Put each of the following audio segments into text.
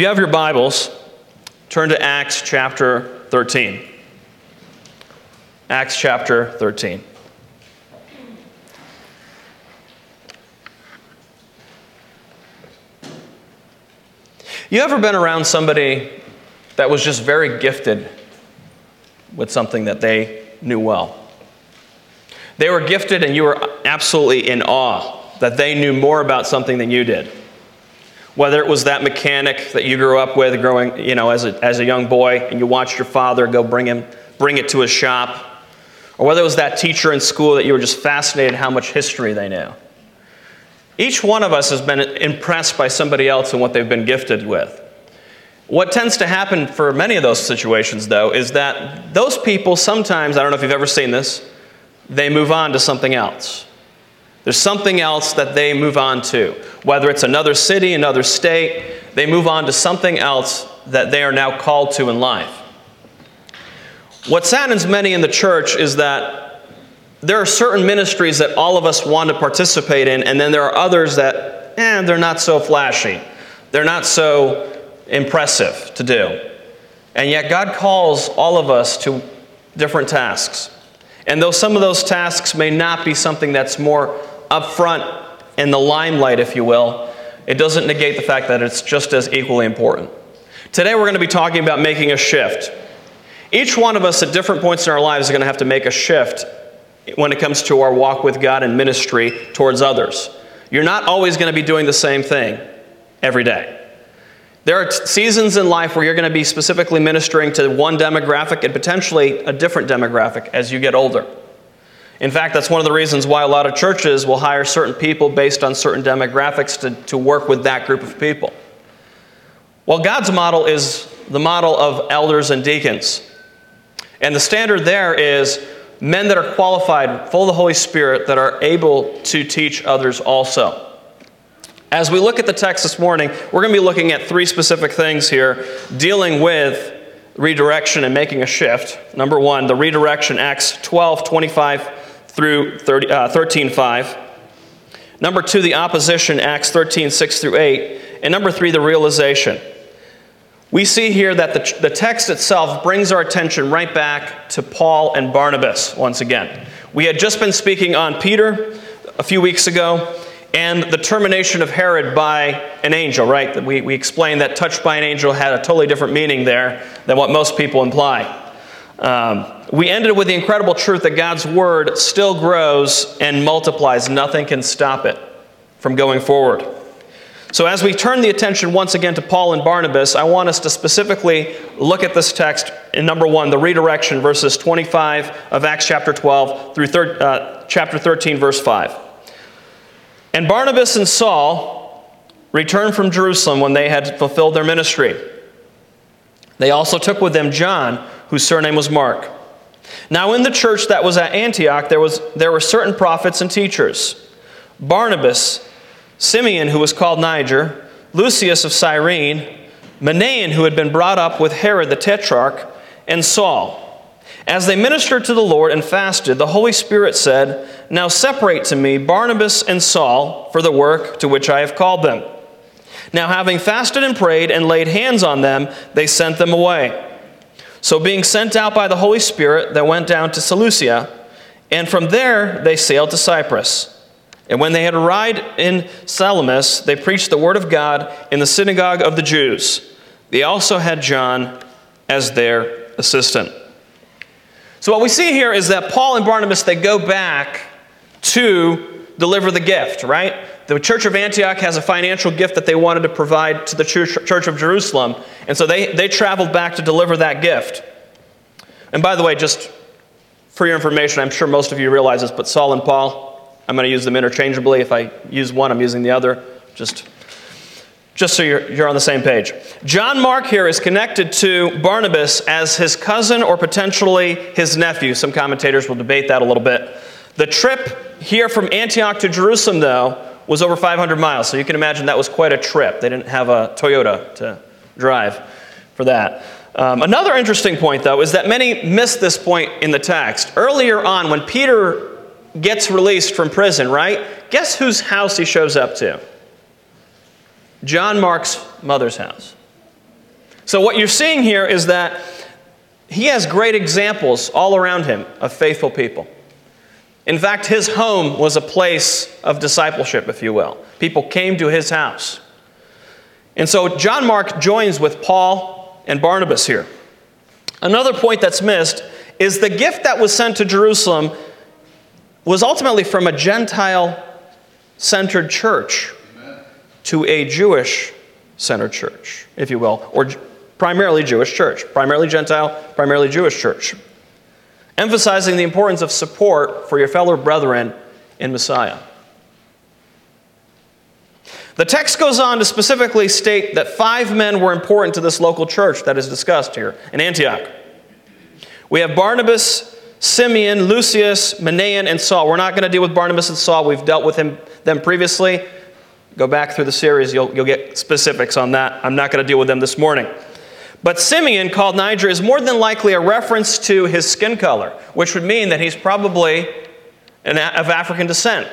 you have your Bibles, turn to Acts chapter 13. Acts chapter 13. You ever been around somebody that was just very gifted with something that they knew well? They were gifted, and you were absolutely in awe that they knew more about something than you did. Whether it was that mechanic that you grew up with growing, you know, as a, as a young boy, and you watched your father go bring, him, bring it to his shop, or whether it was that teacher in school that you were just fascinated how much history they knew. Each one of us has been impressed by somebody else and what they've been gifted with. What tends to happen for many of those situations, though, is that those people sometimes, I don't know if you've ever seen this, they move on to something else. There's something else that they move on to. Whether it's another city, another state, they move on to something else that they are now called to in life. What saddens many in the church is that there are certain ministries that all of us want to participate in, and then there are others that, eh, they're not so flashy. They're not so impressive to do. And yet, God calls all of us to different tasks. And though some of those tasks may not be something that's more upfront in the limelight, if you will, it doesn't negate the fact that it's just as equally important. Today, we're going to be talking about making a shift. Each one of us at different points in our lives is going to have to make a shift when it comes to our walk with God and ministry towards others. You're not always going to be doing the same thing every day. There are seasons in life where you're going to be specifically ministering to one demographic and potentially a different demographic as you get older. In fact, that's one of the reasons why a lot of churches will hire certain people based on certain demographics to, to work with that group of people. Well, God's model is the model of elders and deacons. And the standard there is men that are qualified, full of the Holy Spirit, that are able to teach others also. As we look at the text this morning, we're going to be looking at three specific things here dealing with redirection and making a shift. Number one, the redirection, Acts 12 25 through 30, uh, 13 5. Number two, the opposition, Acts 13 6 through 8. And number three, the realization. We see here that the, the text itself brings our attention right back to Paul and Barnabas once again. We had just been speaking on Peter a few weeks ago and the termination of Herod by an angel, right? We, we explained that touched by an angel had a totally different meaning there than what most people imply. Um, we ended with the incredible truth that God's word still grows and multiplies. Nothing can stop it from going forward. So, as we turn the attention once again to Paul and Barnabas, I want us to specifically look at this text in number one, the redirection, verses 25 of Acts chapter 12 through thir- uh, chapter 13, verse 5. And Barnabas and Saul returned from Jerusalem when they had fulfilled their ministry. They also took with them John, whose surname was Mark. Now, in the church that was at Antioch, there, was, there were certain prophets and teachers Barnabas, Simeon, who was called Niger, Lucius of Cyrene, Manaen, who had been brought up with Herod the Tetrarch, and Saul. As they ministered to the Lord and fasted, the Holy Spirit said, Now separate to me Barnabas and Saul for the work to which I have called them. Now, having fasted and prayed and laid hands on them, they sent them away. So, being sent out by the Holy Spirit, they went down to Seleucia, and from there they sailed to Cyprus. And when they had arrived in Salamis, they preached the word of God in the synagogue of the Jews. They also had John as their assistant. So what we see here is that Paul and Barnabas they go back to deliver the gift, right? The church of Antioch has a financial gift that they wanted to provide to the church of Jerusalem, and so they, they traveled back to deliver that gift. And by the way, just for your information, I'm sure most of you realize this, but Saul and Paul, I'm going to use them interchangeably. If I use one, I'm using the other. Just, just so you're, you're on the same page. John Mark here is connected to Barnabas as his cousin or potentially his nephew. Some commentators will debate that a little bit. The trip here from Antioch to Jerusalem, though, was over 500 miles. So you can imagine that was quite a trip. They didn't have a Toyota to drive for that. Um, another interesting point, though, is that many miss this point in the text. Earlier on, when Peter gets released from prison, right? Guess whose house he shows up to? John Mark's mother's house. So, what you're seeing here is that he has great examples all around him of faithful people. In fact, his home was a place of discipleship, if you will. People came to his house. And so John Mark joins with Paul and Barnabas here. Another point that's missed is the gift that was sent to Jerusalem was ultimately from a Gentile centered church to a Jewish centered church, if you will, or primarily Jewish church, primarily Gentile, primarily Jewish church, emphasizing the importance of support for your fellow brethren in Messiah. The text goes on to specifically state that five men were important to this local church that is discussed here in Antioch. We have Barnabas, Simeon, Lucius, Manaen, and Saul. We're not going to deal with Barnabas and Saul. We've dealt with him, them previously. Go back through the series, you'll, you'll get specifics on that. I'm not going to deal with them this morning. But Simeon, called Niger, is more than likely a reference to his skin color, which would mean that he's probably an, of African descent.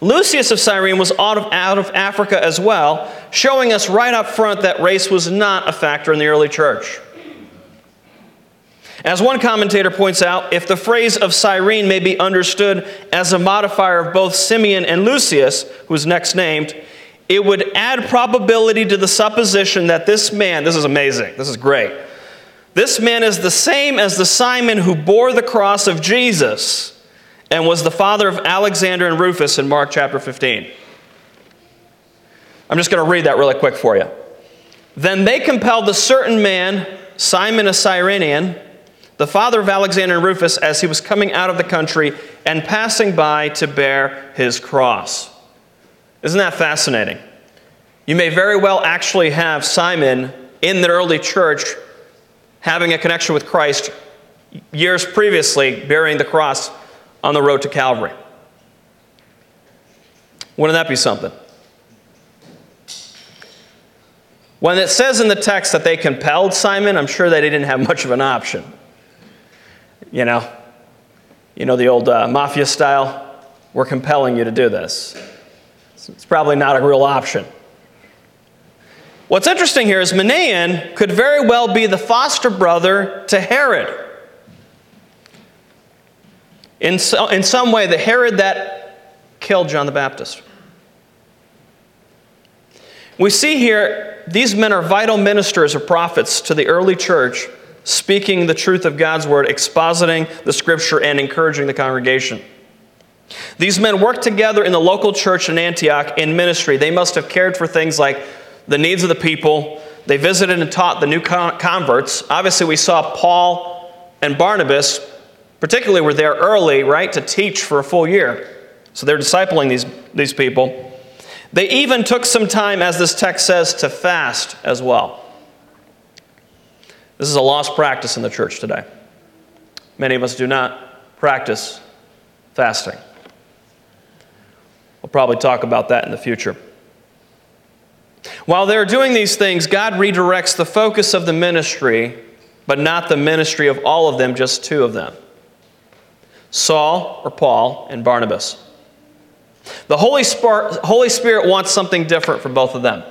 Lucius of Cyrene was out of, out of Africa as well, showing us right up front that race was not a factor in the early church. As one commentator points out, if the phrase of Cyrene may be understood as a modifier of both Simeon and Lucius, who's next named, it would add probability to the supposition that this man, this is amazing, this is great. This man is the same as the Simon who bore the cross of Jesus and was the father of Alexander and Rufus in Mark chapter 15. I'm just going to read that really quick for you. Then they compelled the certain man, Simon a Cyrenian, the father of Alexander and Rufus, as he was coming out of the country and passing by to bear his cross. Isn't that fascinating? You may very well actually have Simon in the early church having a connection with Christ years previously, bearing the cross on the road to Calvary. Wouldn't that be something? When it says in the text that they compelled Simon, I'm sure that they didn't have much of an option. You know, you know the old uh, mafia style. We're compelling you to do this. It's probably not a real option. What's interesting here is Manaen could very well be the foster brother to Herod. In, so, in some way, the Herod that killed John the Baptist. We see here these men are vital ministers or prophets to the early church, speaking the truth of God's word, expositing the scripture, and encouraging the congregation. These men worked together in the local church in Antioch in ministry. They must have cared for things like the needs of the people. They visited and taught the new converts. Obviously, we saw Paul and Barnabas, particularly, were there early, right, to teach for a full year. So they're discipling these, these people. They even took some time, as this text says, to fast as well. This is a lost practice in the church today. Many of us do not practice fasting. Probably talk about that in the future. While they're doing these things, God redirects the focus of the ministry, but not the ministry of all of them, just two of them Saul or Paul and Barnabas. The Holy Spirit, Holy Spirit wants something different for both of them.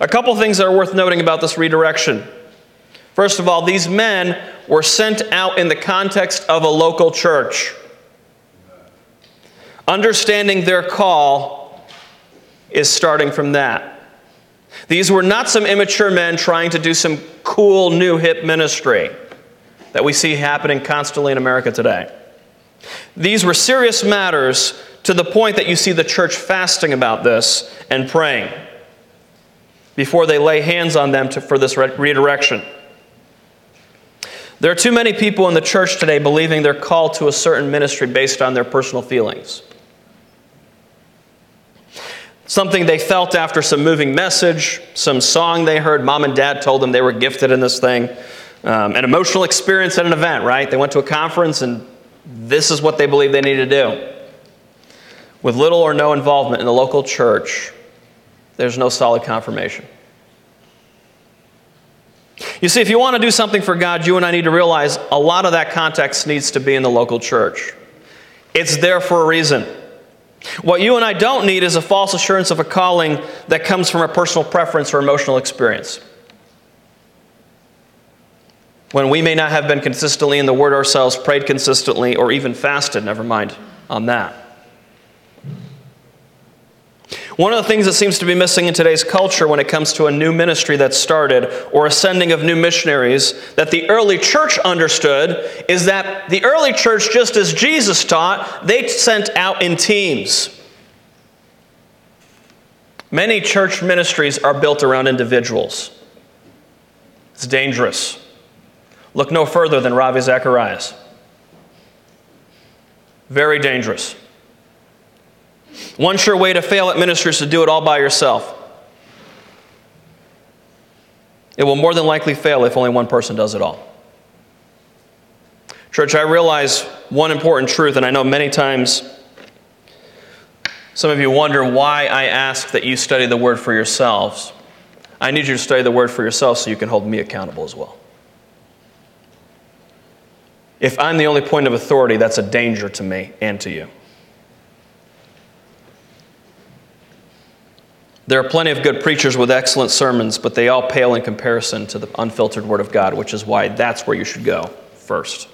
A couple things that are worth noting about this redirection. First of all, these men were sent out in the context of a local church. Understanding their call is starting from that. These were not some immature men trying to do some cool new hip ministry that we see happening constantly in America today. These were serious matters to the point that you see the church fasting about this and praying before they lay hands on them to, for this redirection. There are too many people in the church today believing they're called to a certain ministry based on their personal feelings something they felt after some moving message, some song they heard. Mom and dad told them they were gifted in this thing. Um, an emotional experience at an event, right? They went to a conference and this is what they believe they need to do. With little or no involvement in the local church, there's no solid confirmation. You see, if you want to do something for God, you and I need to realize a lot of that context needs to be in the local church. It's there for a reason. What you and I don't need is a false assurance of a calling that comes from a personal preference or emotional experience. When we may not have been consistently in the Word ourselves, prayed consistently, or even fasted, never mind on that. One of the things that seems to be missing in today's culture when it comes to a new ministry that's started or a sending of new missionaries that the early church understood is that the early church, just as Jesus taught, they sent out in teams. Many church ministries are built around individuals. It's dangerous. Look no further than Ravi Zacharias. Very dangerous. One sure way to fail at ministry is to do it all by yourself. It will more than likely fail if only one person does it all. Church, I realize one important truth, and I know many times some of you wonder why I ask that you study the Word for yourselves. I need you to study the Word for yourself so you can hold me accountable as well. If I'm the only point of authority, that's a danger to me and to you. There are plenty of good preachers with excellent sermons, but they all pale in comparison to the unfiltered Word of God, which is why that's where you should go first.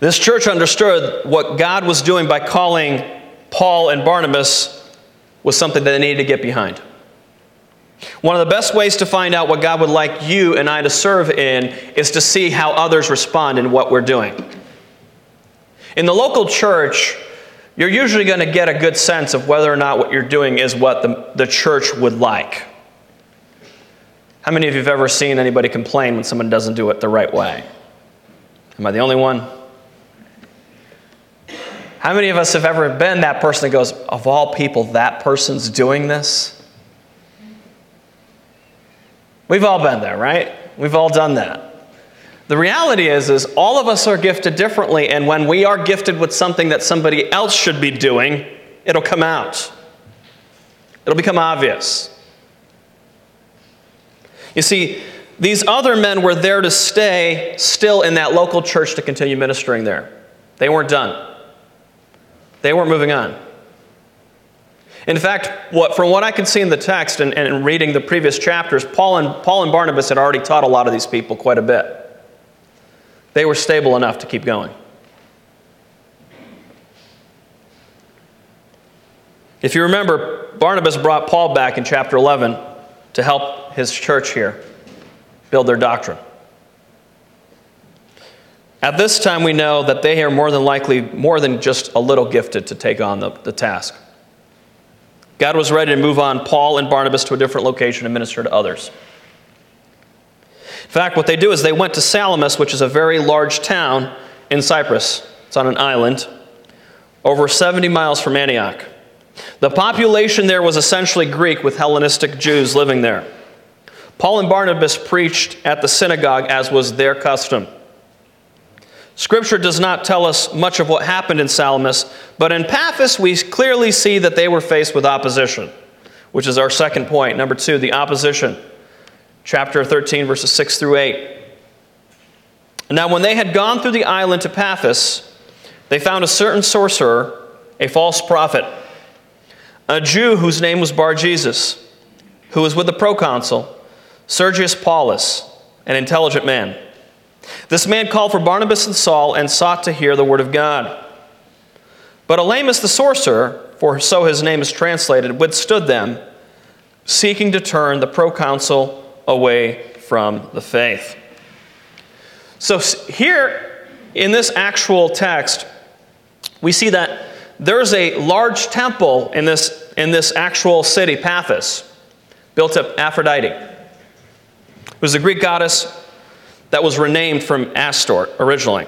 This church understood what God was doing by calling Paul and Barnabas was something that they needed to get behind. One of the best ways to find out what God would like you and I to serve in is to see how others respond in what we're doing. In the local church, you're usually going to get a good sense of whether or not what you're doing is what the, the church would like. How many of you have ever seen anybody complain when someone doesn't do it the right way? Am I the only one? How many of us have ever been that person that goes, of all people, that person's doing this? We've all been there, right? We've all done that. The reality is is all of us are gifted differently and when we are gifted with something that somebody else should be doing, it'll come out. It'll become obvious. You see, these other men were there to stay still in that local church to continue ministering there. They weren't done. They weren't moving on. In fact, what, from what I can see in the text and, and reading the previous chapters, Paul and, Paul and Barnabas had already taught a lot of these people quite a bit. They were stable enough to keep going. If you remember, Barnabas brought Paul back in chapter 11 to help his church here build their doctrine. At this time, we know that they are more than likely more than just a little gifted to take on the, the task. God was ready to move on Paul and Barnabas to a different location and minister to others. In fact, what they do is they went to Salamis, which is a very large town in Cyprus. It's on an island, over 70 miles from Antioch. The population there was essentially Greek with Hellenistic Jews living there. Paul and Barnabas preached at the synagogue as was their custom. Scripture does not tell us much of what happened in Salamis, but in Paphos we clearly see that they were faced with opposition, which is our second point. Number two, the opposition. Chapter 13, verses 6 through 8. Now, when they had gone through the island to Paphos, they found a certain sorcerer, a false prophet, a Jew whose name was Bar Jesus, who was with the proconsul, Sergius Paulus, an intelligent man. This man called for Barnabas and Saul and sought to hear the word of God. But Elymas the sorcerer, for so his name is translated, withstood them, seeking to turn the proconsul away from the faith. So, here in this actual text, we see that there's a large temple in this, in this actual city, Paphos, built up Aphrodite. It was a Greek goddess that was renamed from Astor originally.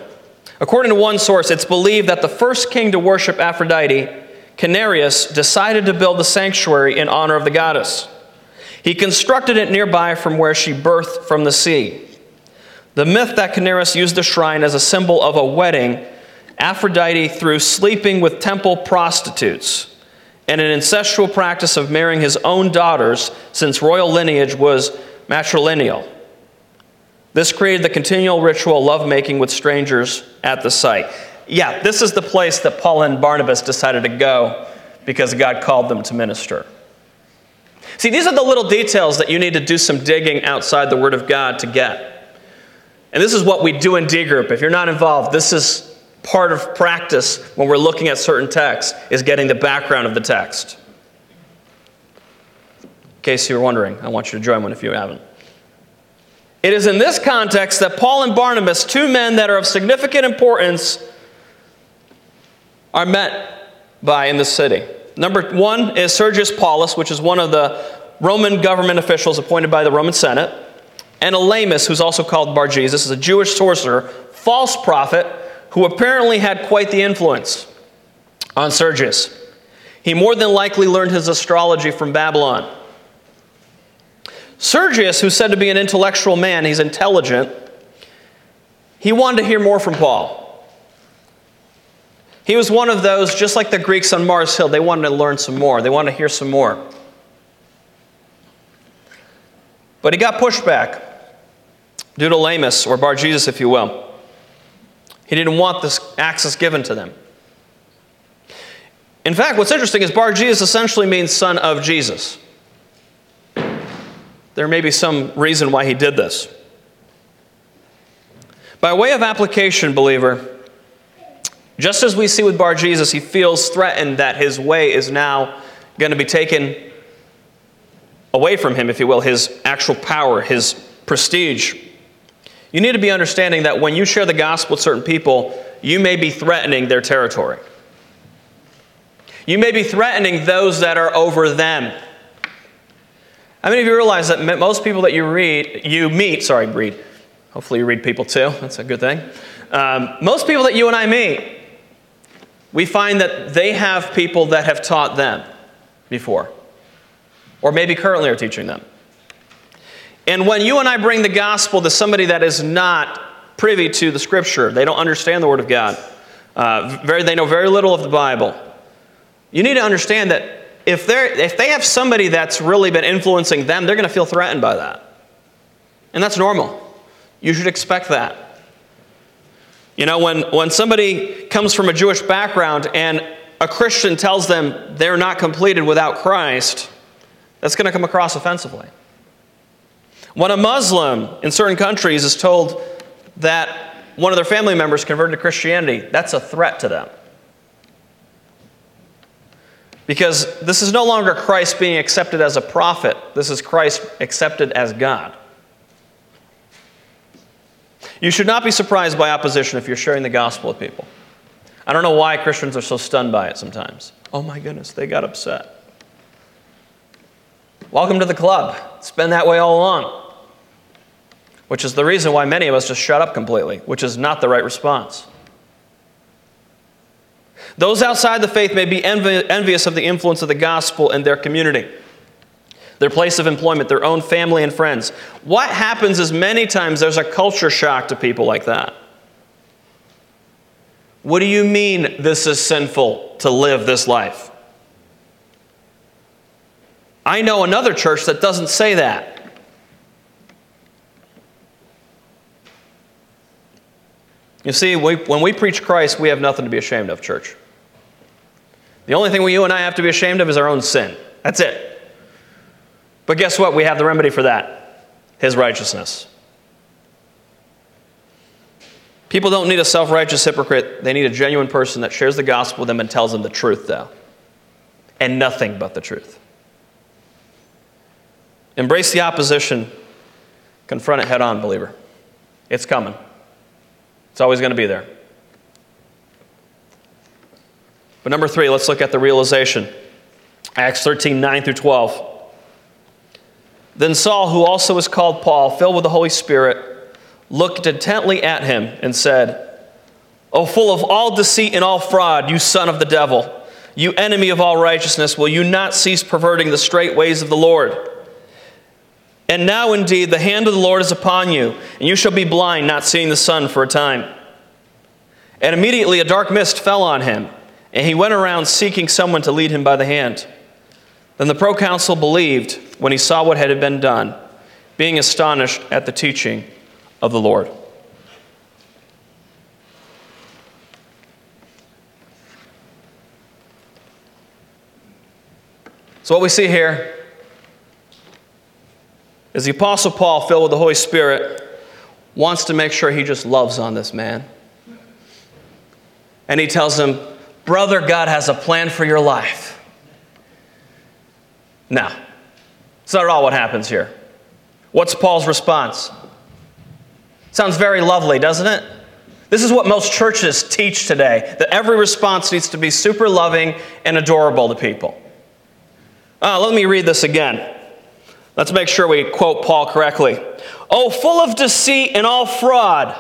According to one source, it's believed that the first king to worship Aphrodite, Canarius, decided to build the sanctuary in honor of the goddess. He constructed it nearby from where she birthed from the sea. The myth that Canarius used the shrine as a symbol of a wedding Aphrodite through sleeping with temple prostitutes and an ancestral practice of marrying his own daughters, since royal lineage was matrilineal. This created the continual ritual lovemaking with strangers at the site. Yeah, this is the place that Paul and Barnabas decided to go because God called them to minister. See, these are the little details that you need to do some digging outside the Word of God to get. And this is what we do in D group. If you're not involved, this is part of practice when we're looking at certain texts is getting the background of the text. In case you were wondering, I want you to join one if you haven't. It is in this context that Paul and Barnabas, two men that are of significant importance, are met by in the city. Number one is Sergius Paulus, which is one of the Roman government officials appointed by the Roman Senate, and Elymas, who's also called Bar Jesus, is a Jewish sorcerer, false prophet, who apparently had quite the influence on Sergius. He more than likely learned his astrology from Babylon. Sergius, who's said to be an intellectual man, he's intelligent, he wanted to hear more from Paul. He was one of those, just like the Greeks on Mars Hill, they wanted to learn some more, they wanted to hear some more. But he got pushed back due to Elymas, or Bar Jesus, if you will. He didn't want this access given to them. In fact, what's interesting is Bar Jesus essentially means son of Jesus. There may be some reason why he did this. By way of application, believer, just as we see with Bar Jesus, he feels threatened that his way is now going to be taken away from him, if you will, his actual power, his prestige. You need to be understanding that when you share the gospel with certain people, you may be threatening their territory. You may be threatening those that are over them. How many of you realize that most people that you read, you meet, sorry, read, hopefully you read people too, that's a good thing. Um, most people that you and I meet, we find that they have people that have taught them before, or maybe currently are teaching them. And when you and I bring the gospel to somebody that is not privy to the scripture, they don't understand the word of God, uh, very, they know very little of the Bible, you need to understand that if, they're, if they have somebody that's really been influencing them, they're going to feel threatened by that. And that's normal. You should expect that. You know, when, when somebody comes from a Jewish background and a Christian tells them they're not completed without Christ, that's going to come across offensively. When a Muslim in certain countries is told that one of their family members converted to Christianity, that's a threat to them. Because this is no longer Christ being accepted as a prophet, this is Christ accepted as God. You should not be surprised by opposition if you're sharing the gospel with people. I don't know why Christians are so stunned by it sometimes. Oh my goodness, they got upset. Welcome to the club. It's been that way all along. Which is the reason why many of us just shut up completely, which is not the right response. Those outside the faith may be envious of the influence of the gospel in their community, their place of employment, their own family and friends. What happens is many times there's a culture shock to people like that. What do you mean this is sinful to live this life? I know another church that doesn't say that. You see, we, when we preach Christ, we have nothing to be ashamed of, church. The only thing we, you and I have to be ashamed of is our own sin. That's it. But guess what? We have the remedy for that His righteousness. People don't need a self righteous hypocrite. They need a genuine person that shares the gospel with them and tells them the truth, though. And nothing but the truth. Embrace the opposition. Confront it head on, believer. It's coming, it's always going to be there. But number three, let's look at the realization. Acts 13, 9 through 12. Then Saul, who also was called Paul, filled with the Holy Spirit, looked intently at him and said, O full of all deceit and all fraud, you son of the devil, you enemy of all righteousness, will you not cease perverting the straight ways of the Lord? And now indeed the hand of the Lord is upon you, and you shall be blind, not seeing the sun for a time. And immediately a dark mist fell on him and he went around seeking someone to lead him by the hand. Then the proconsul believed when he saw what had been done, being astonished at the teaching of the Lord. So, what we see here is the Apostle Paul, filled with the Holy Spirit, wants to make sure he just loves on this man. And he tells him, Brother, God has a plan for your life. Now, it's not at all what happens here. What's Paul's response? Sounds very lovely, doesn't it? This is what most churches teach today that every response needs to be super loving and adorable to people. Uh, let me read this again. Let's make sure we quote Paul correctly. Oh, full of deceit and all fraud,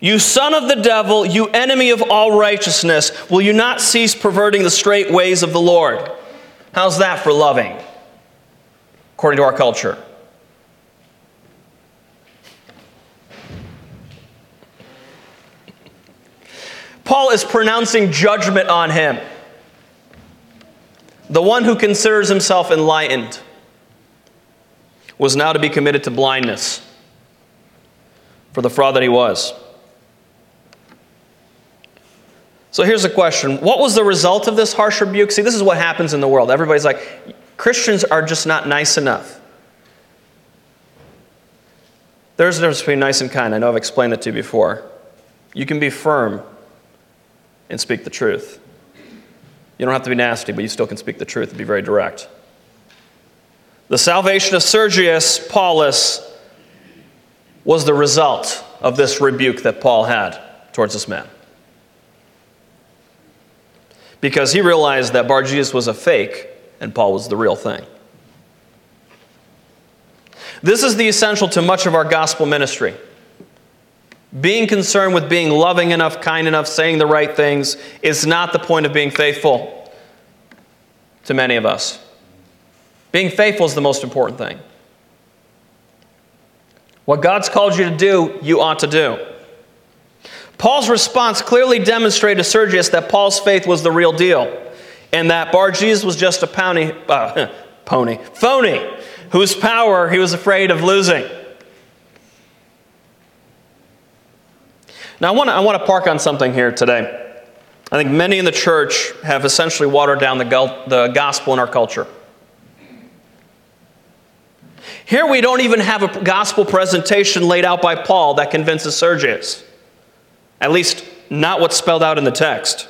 you son of the devil, you enemy of all righteousness, will you not cease perverting the straight ways of the Lord? How's that for loving, according to our culture? Paul is pronouncing judgment on him. The one who considers himself enlightened was now to be committed to blindness for the fraud that he was. So here's the question What was the result of this harsh rebuke? See, this is what happens in the world. Everybody's like, Christians are just not nice enough. There's a difference between nice and kind. I know I've explained that to you before. You can be firm and speak the truth. You don't have to be nasty, but you still can speak the truth and be very direct. The salvation of Sergius Paulus was the result of this rebuke that Paul had towards this man. Because he realized that Bar Jesus was a fake and Paul was the real thing. This is the essential to much of our gospel ministry. Being concerned with being loving enough, kind enough, saying the right things is not the point of being faithful to many of us. Being faithful is the most important thing. What God's called you to do, you ought to do. Paul's response clearly demonstrated to Sergius that Paul's faith was the real deal and that Bar Jesus was just a pony, uh, pony, phony, whose power he was afraid of losing. Now, I want, to, I want to park on something here today. I think many in the church have essentially watered down the, the gospel in our culture. Here we don't even have a gospel presentation laid out by Paul that convinces Sergius. At least, not what's spelled out in the text.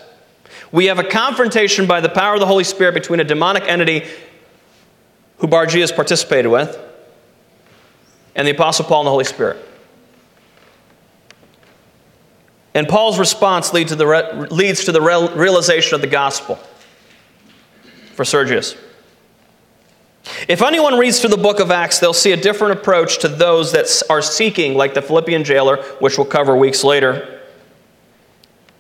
We have a confrontation by the power of the Holy Spirit between a demonic entity who Bar Jesus participated with and the Apostle Paul and the Holy Spirit. And Paul's response leads to the, re- leads to the re- realization of the gospel for Sergius. If anyone reads through the book of Acts, they'll see a different approach to those that are seeking, like the Philippian jailer, which we'll cover weeks later.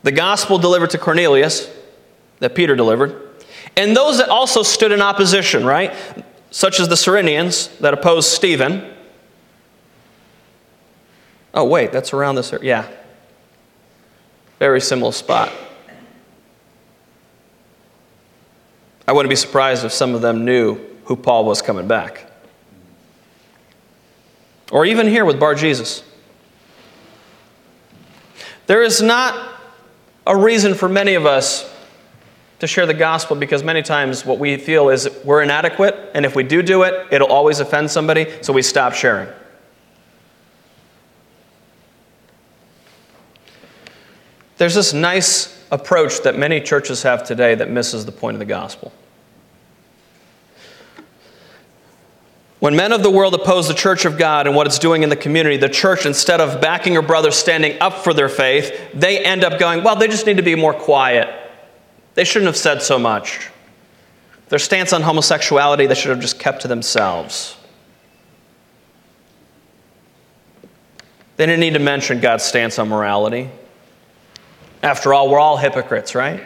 The gospel delivered to Cornelius, that Peter delivered, and those that also stood in opposition, right? Such as the Cyrenians that opposed Stephen. Oh, wait, that's around this area. Yeah, very similar spot. I wouldn't be surprised if some of them knew who Paul was coming back. Or even here with Bar Jesus. There is not a reason for many of us to share the gospel because many times what we feel is we're inadequate, and if we do do it, it'll always offend somebody, so we stop sharing. There's this nice approach that many churches have today that misses the point of the gospel. When men of the world oppose the church of God and what it's doing in the community, the church, instead of backing her brother standing up for their faith, they end up going, well, they just need to be more quiet. They shouldn't have said so much. Their stance on homosexuality, they should have just kept to themselves. They didn't need to mention God's stance on morality. After all, we're all hypocrites, right?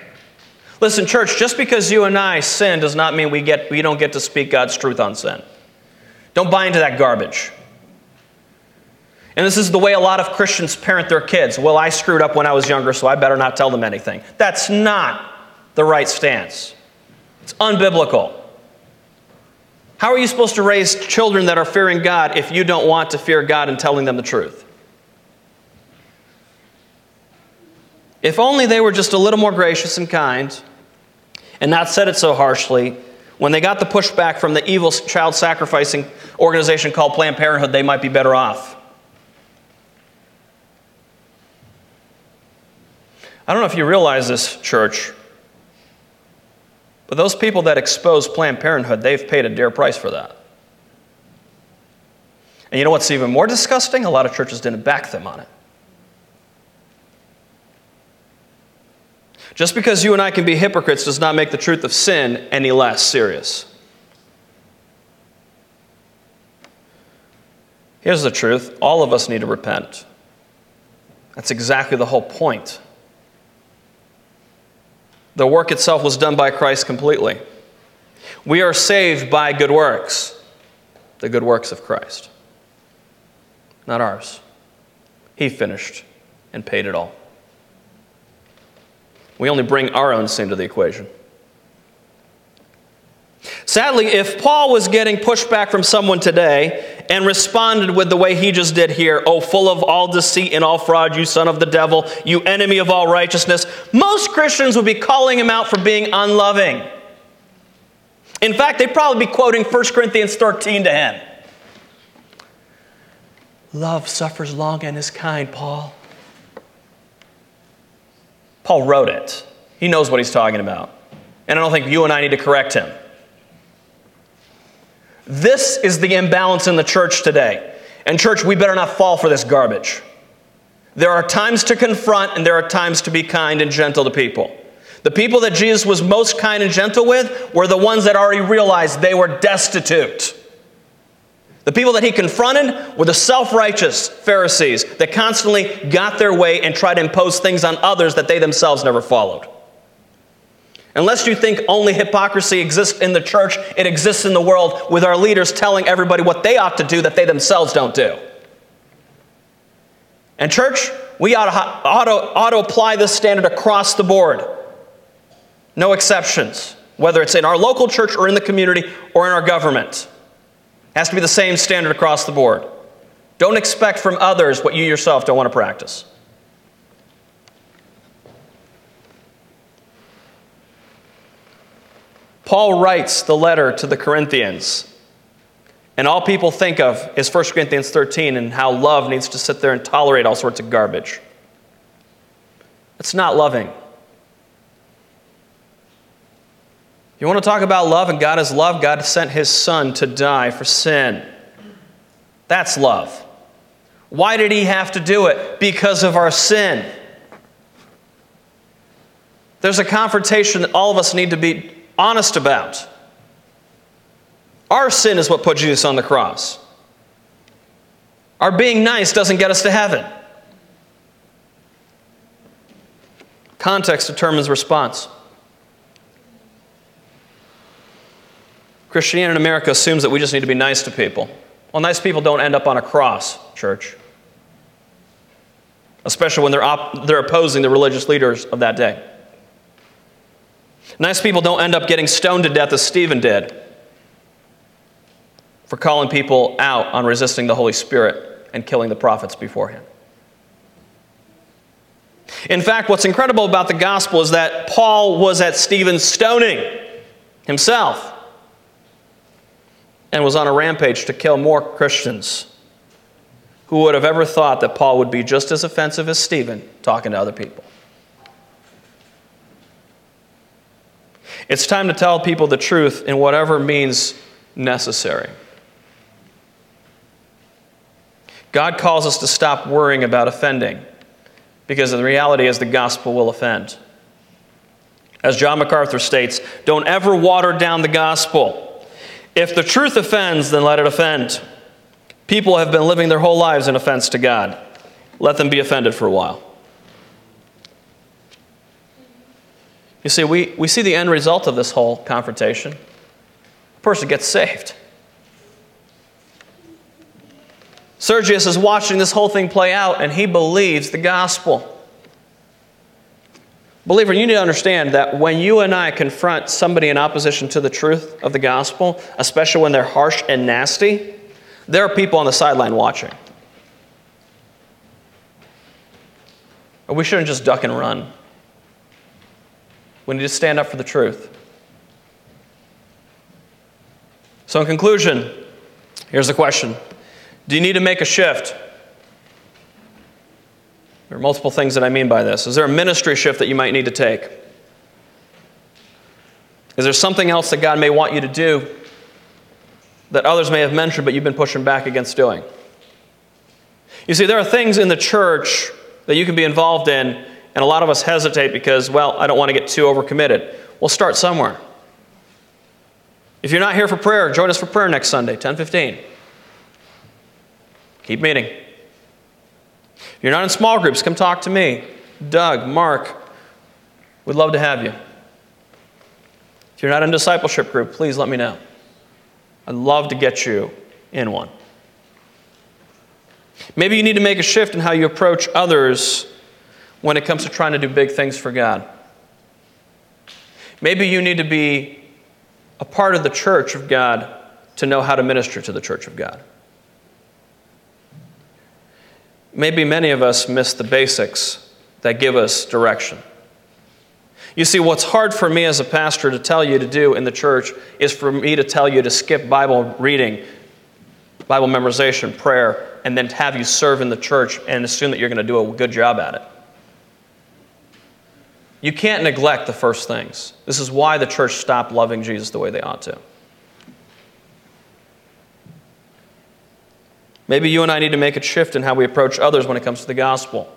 Listen, church, just because you and I sin does not mean we, get, we don't get to speak God's truth on sin. Don't buy into that garbage. And this is the way a lot of Christians parent their kids. Well, I screwed up when I was younger, so I better not tell them anything. That's not the right stance, it's unbiblical. How are you supposed to raise children that are fearing God if you don't want to fear God and telling them the truth? If only they were just a little more gracious and kind and not said it so harshly, when they got the pushback from the evil child sacrificing organization called Planned Parenthood, they might be better off. I don't know if you realize this, church, but those people that expose Planned Parenthood, they've paid a dear price for that. And you know what's even more disgusting? A lot of churches didn't back them on it. Just because you and I can be hypocrites does not make the truth of sin any less serious. Here's the truth all of us need to repent. That's exactly the whole point. The work itself was done by Christ completely. We are saved by good works, the good works of Christ, not ours. He finished and paid it all. We only bring our own sin to the equation. Sadly, if Paul was getting pushback from someone today and responded with the way he just did here, oh, full of all deceit and all fraud, you son of the devil, you enemy of all righteousness, most Christians would be calling him out for being unloving. In fact, they'd probably be quoting 1 Corinthians 13 to him. Love suffers long and is kind, Paul. Paul wrote it. He knows what he's talking about. And I don't think you and I need to correct him. This is the imbalance in the church today. And, church, we better not fall for this garbage. There are times to confront, and there are times to be kind and gentle to people. The people that Jesus was most kind and gentle with were the ones that already realized they were destitute. The people that he confronted were the self righteous Pharisees that constantly got their way and tried to impose things on others that they themselves never followed. Unless you think only hypocrisy exists in the church, it exists in the world with our leaders telling everybody what they ought to do that they themselves don't do. And, church, we ought to, ought to, ought to apply this standard across the board. No exceptions, whether it's in our local church or in the community or in our government. It has to be the same standard across the board. Don't expect from others what you yourself don't want to practice. Paul writes the letter to the Corinthians, and all people think of is 1 Corinthians 13 and how love needs to sit there and tolerate all sorts of garbage. It's not loving. You want to talk about love and God is love? God sent his son to die for sin. That's love. Why did he have to do it? Because of our sin. There's a confrontation that all of us need to be honest about. Our sin is what put Jesus on the cross. Our being nice doesn't get us to heaven. Context determines response. Christianity in America assumes that we just need to be nice to people. Well, nice people don't end up on a cross, church. Especially when they're, op- they're opposing the religious leaders of that day. Nice people don't end up getting stoned to death as Stephen did for calling people out on resisting the Holy Spirit and killing the prophets before him. In fact, what's incredible about the gospel is that Paul was at Stephen's stoning himself and was on a rampage to kill more Christians. Who would have ever thought that Paul would be just as offensive as Stephen talking to other people? It's time to tell people the truth in whatever means necessary. God calls us to stop worrying about offending because the reality is the gospel will offend. As John MacArthur states, don't ever water down the gospel. If the truth offends, then let it offend. People have been living their whole lives in offense to God. Let them be offended for a while. You see, we, we see the end result of this whole confrontation. A person gets saved. Sergius is watching this whole thing play out, and he believes the gospel. Believer, you need to understand that when you and I confront somebody in opposition to the truth of the gospel, especially when they're harsh and nasty, there are people on the sideline watching. we shouldn't just duck and run. We need to stand up for the truth. So, in conclusion, here's the question Do you need to make a shift? There are multiple things that I mean by this. Is there a ministry shift that you might need to take? Is there something else that God may want you to do that others may have mentioned but you've been pushing back against doing? You see, there are things in the church that you can be involved in, and a lot of us hesitate because, well, I don't want to get too overcommitted. We'll start somewhere. If you're not here for prayer, join us for prayer next Sunday, 10:15. Keep meeting. If you're not in small groups, come talk to me, Doug, Mark. We'd love to have you. If you're not in discipleship group, please let me know. I'd love to get you in one. Maybe you need to make a shift in how you approach others when it comes to trying to do big things for God. Maybe you need to be a part of the church of God to know how to minister to the church of God. Maybe many of us miss the basics that give us direction. You see, what's hard for me as a pastor to tell you to do in the church is for me to tell you to skip Bible reading, Bible memorization, prayer, and then have you serve in the church and assume that you're going to do a good job at it. You can't neglect the first things. This is why the church stopped loving Jesus the way they ought to. Maybe you and I need to make a shift in how we approach others when it comes to the gospel.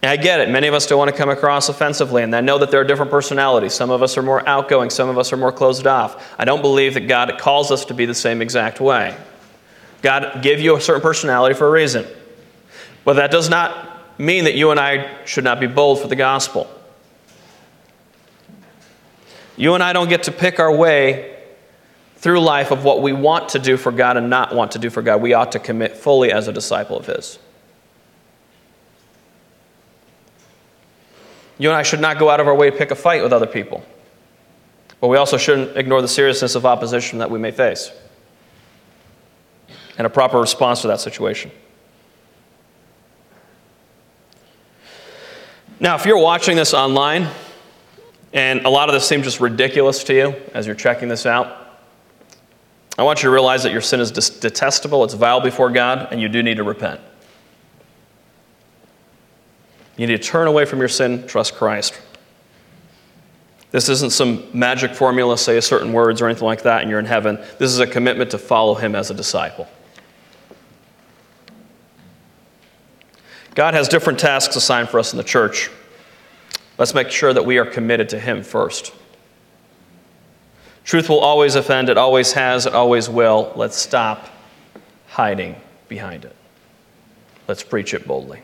And I get it. Many of us don't want to come across offensively, and I know that there are different personalities. Some of us are more outgoing, some of us are more closed off. I don't believe that God calls us to be the same exact way. God gave you a certain personality for a reason. But that does not mean that you and I should not be bold for the gospel. You and I don't get to pick our way through life of what we want to do for God and not want to do for God. We ought to commit fully as a disciple of His. You and I should not go out of our way to pick a fight with other people. But we also shouldn't ignore the seriousness of opposition that we may face and a proper response to that situation. Now, if you're watching this online and a lot of this seems just ridiculous to you as you're checking this out, I want you to realize that your sin is detestable, it's vile before God, and you do need to repent. You need to turn away from your sin, trust Christ. This isn't some magic formula, say a certain words or anything like that, and you're in heaven. This is a commitment to follow Him as a disciple. God has different tasks assigned for us in the church. Let's make sure that we are committed to Him first. Truth will always offend, it always has, it always will. Let's stop hiding behind it. Let's preach it boldly.